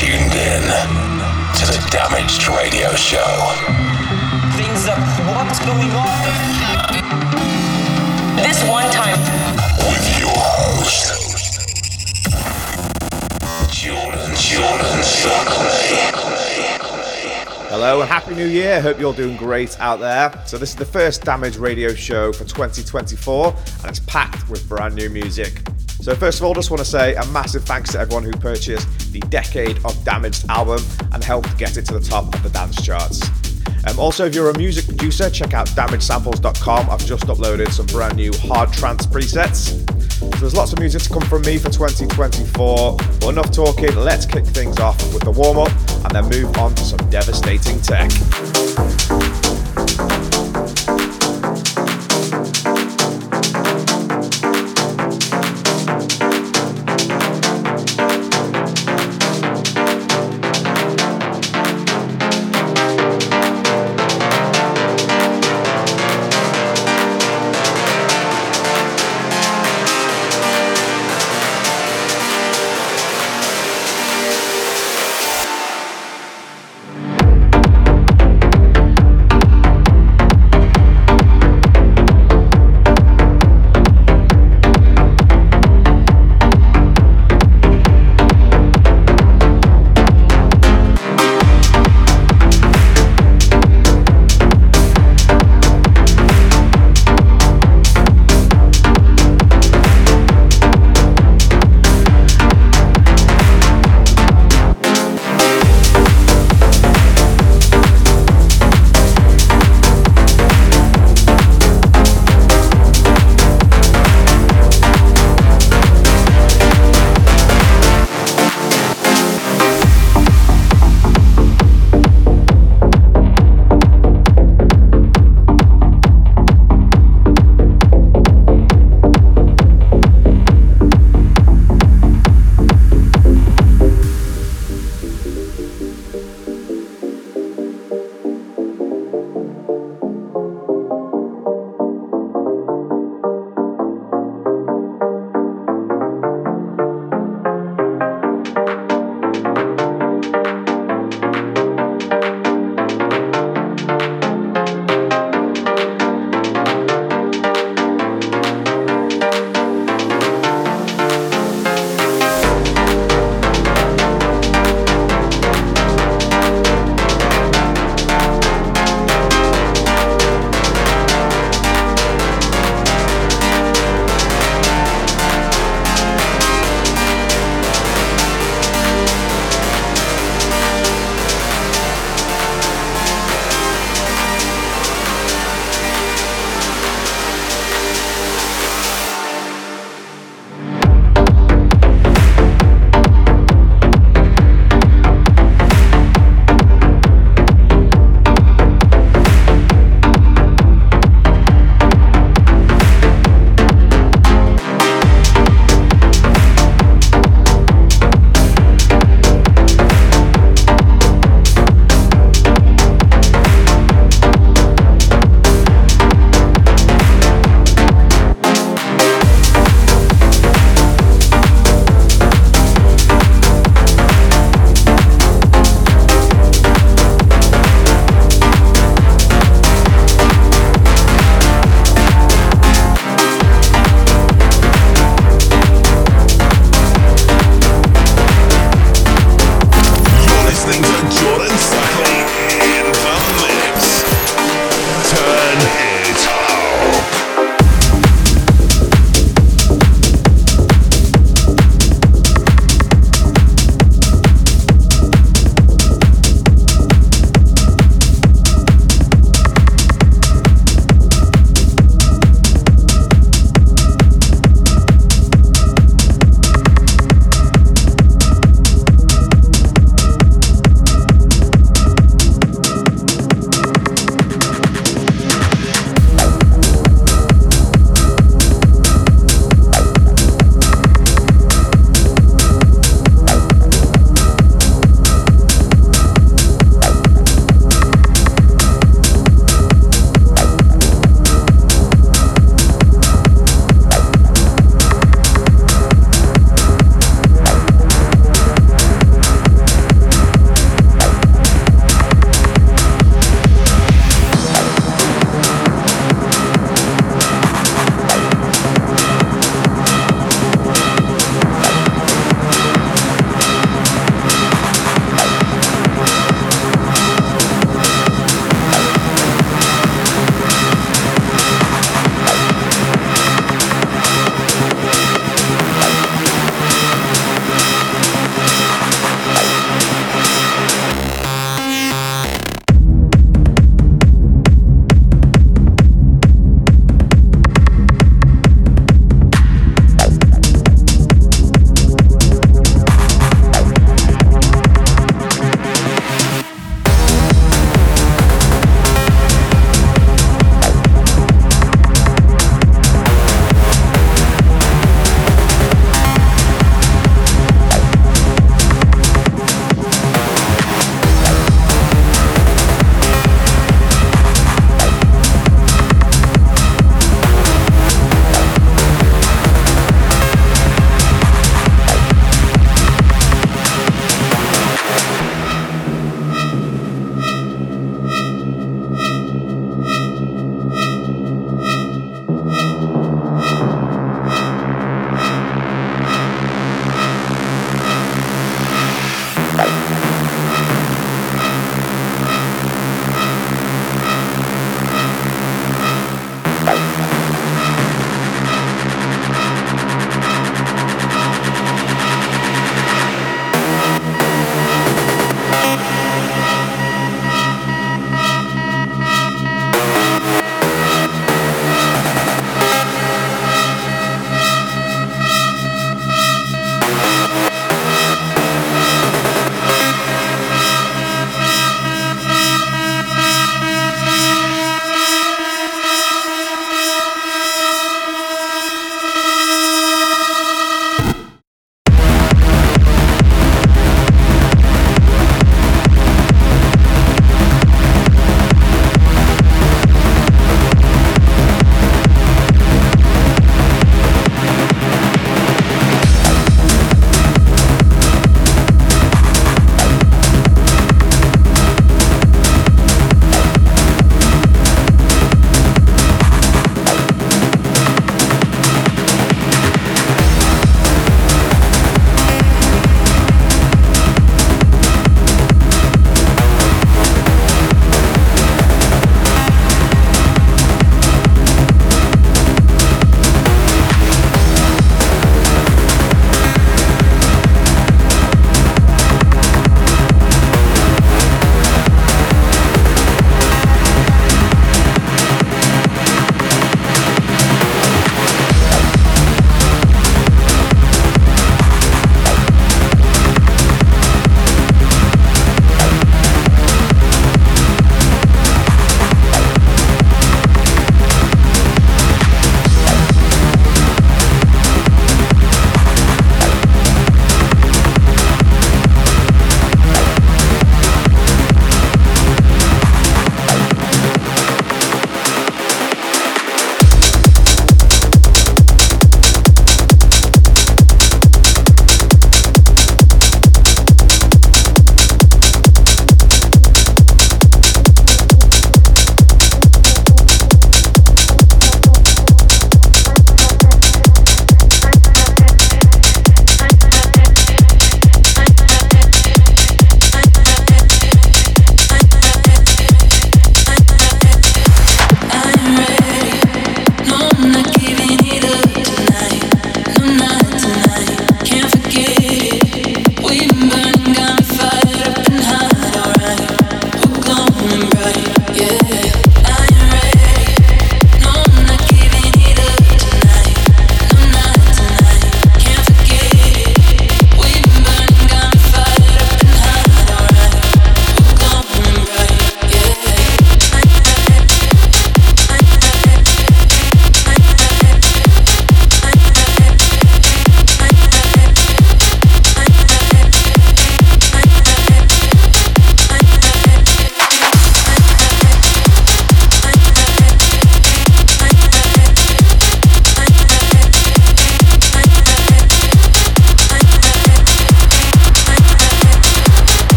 tuned in to the Damaged Radio Show. Things up. What's going on? This one time. With your host, Jordan, Jordan Suckley. Hello and Happy New Year. Hope you're doing great out there. So, this is the first Damaged Radio show for 2024 and it's packed with brand new music. So, first of all, just want to say a massive thanks to everyone who purchased the Decade of Damaged album and helped get it to the top of the dance charts. Um, also, if you're a music producer, check out damagesamples.com. I've just uploaded some brand new hard trance presets. So there's lots of music to come from me for 2024. But enough talking, let's kick things off with the warm up and then move on to some devastating tech.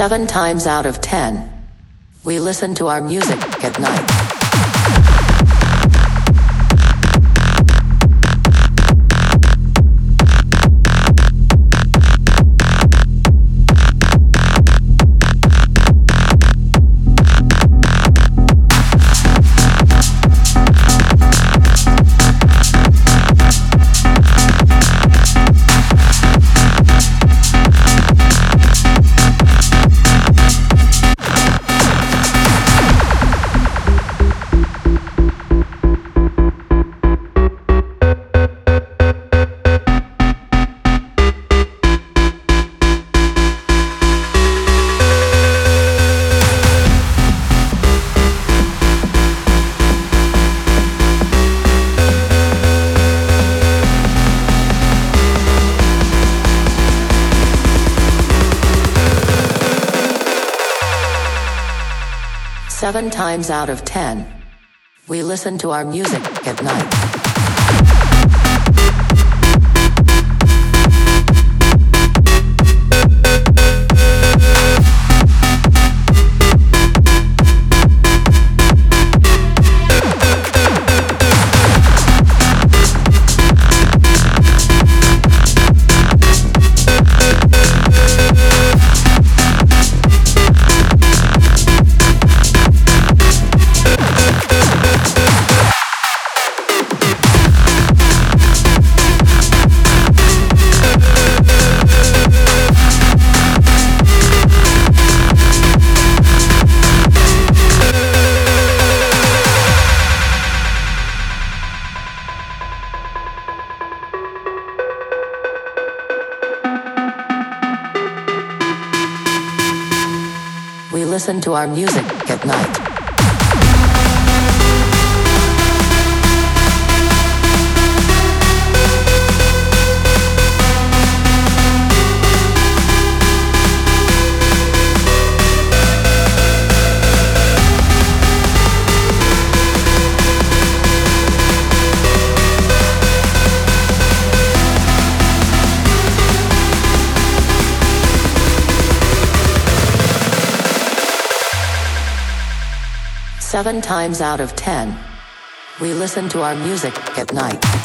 Seven times out of ten, we listen to our music at night. Seven times out of ten, we listen to our music at night. Listen to our music at night. Seven times out of ten, we listen to our music at night.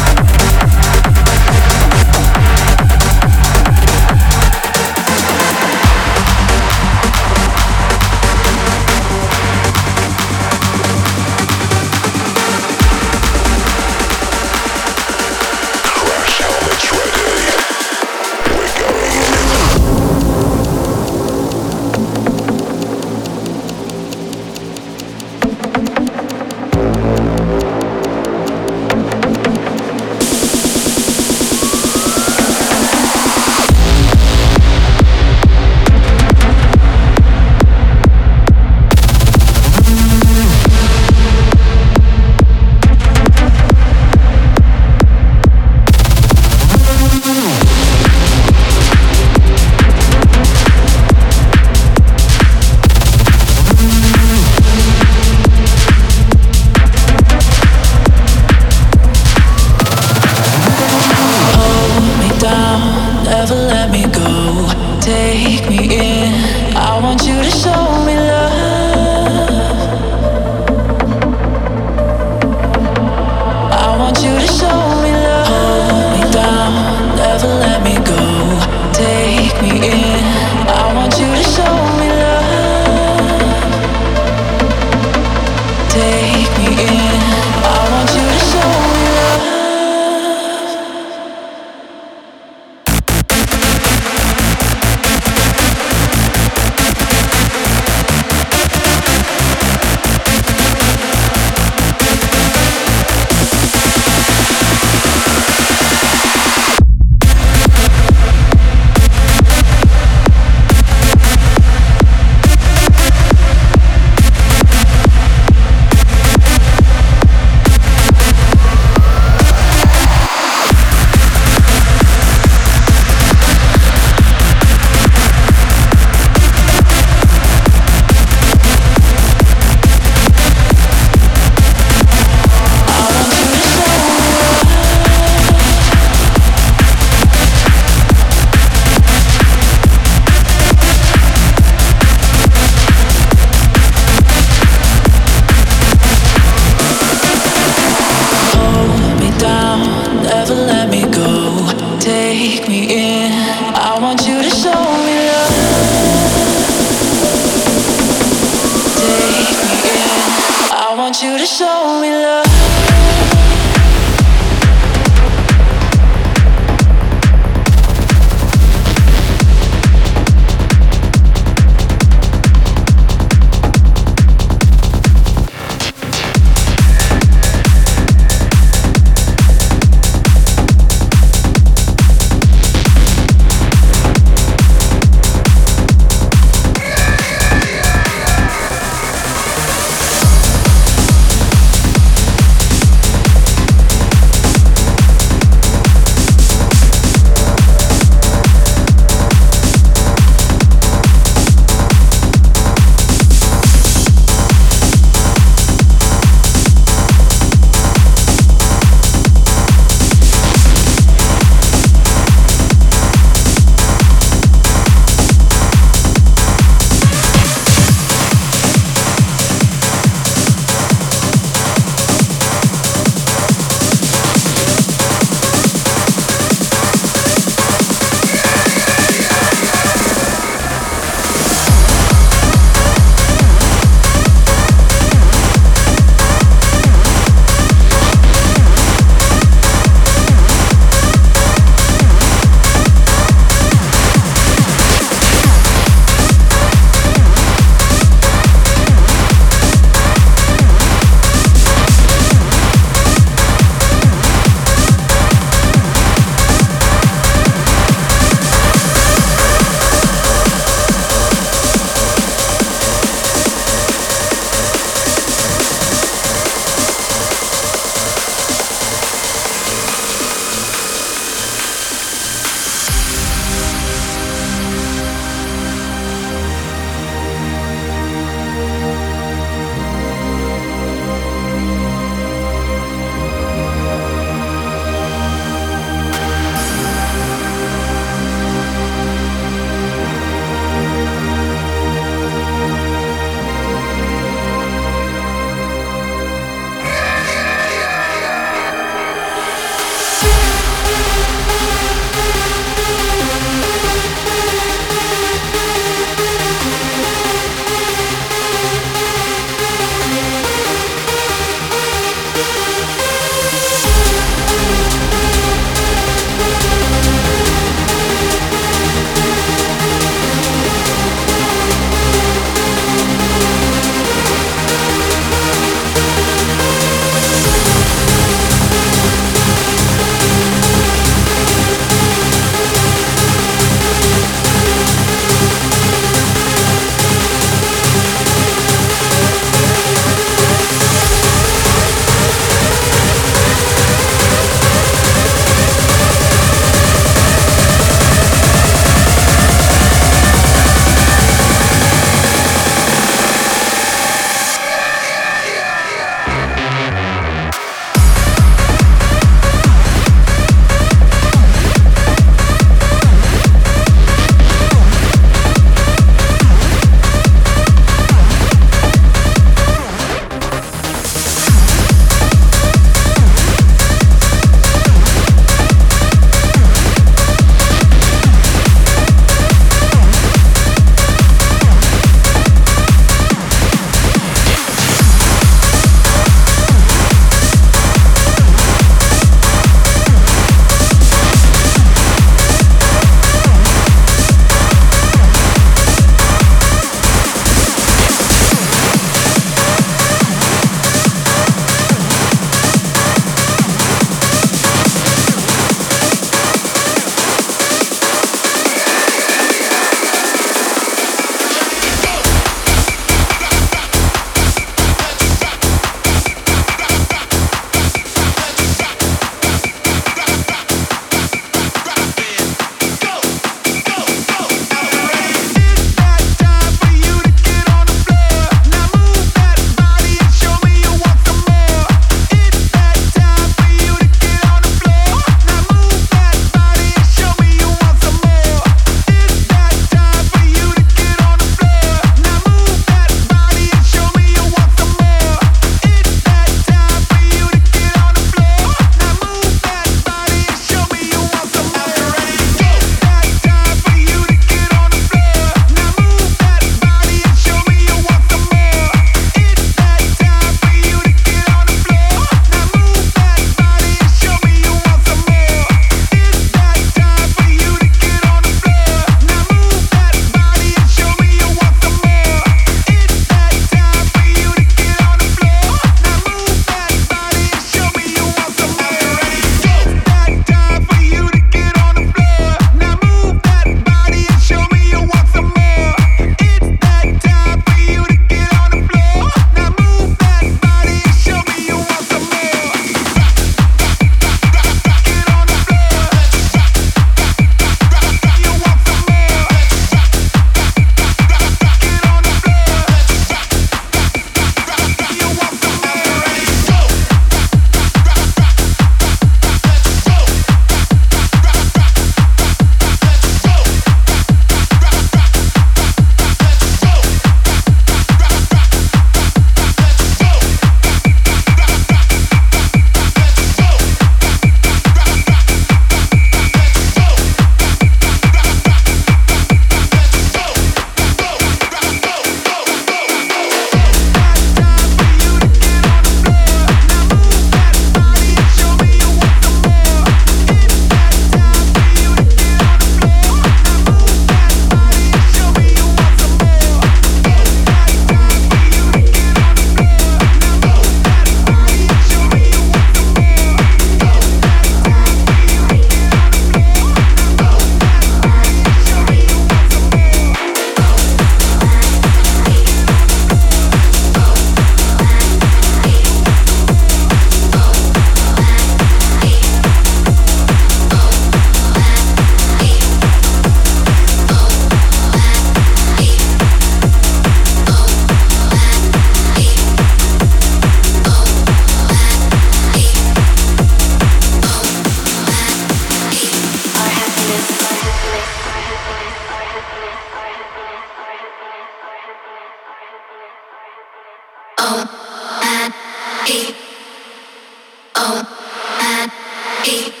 heat.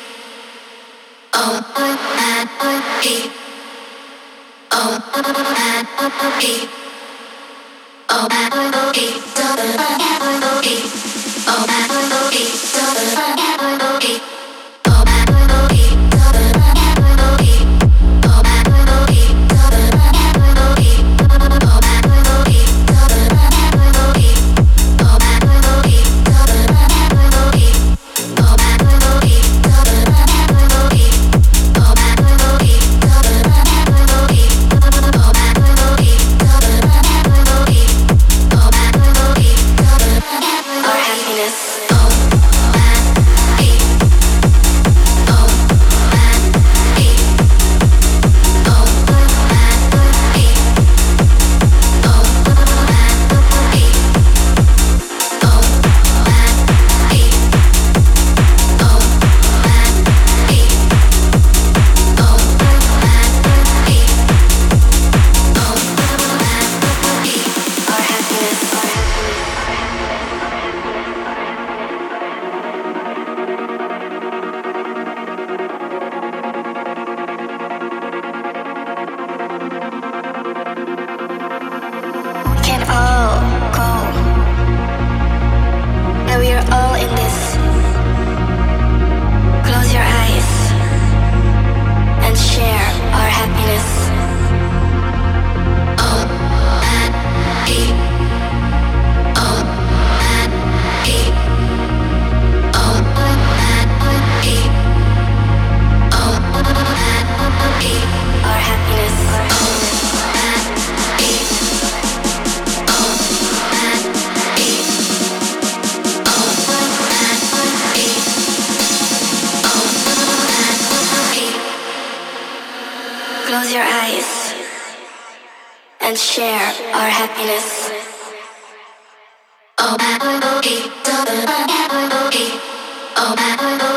Close your eyes and share our happiness. Oh, oh, oh, oh, oh, oh, oh, oh, oh,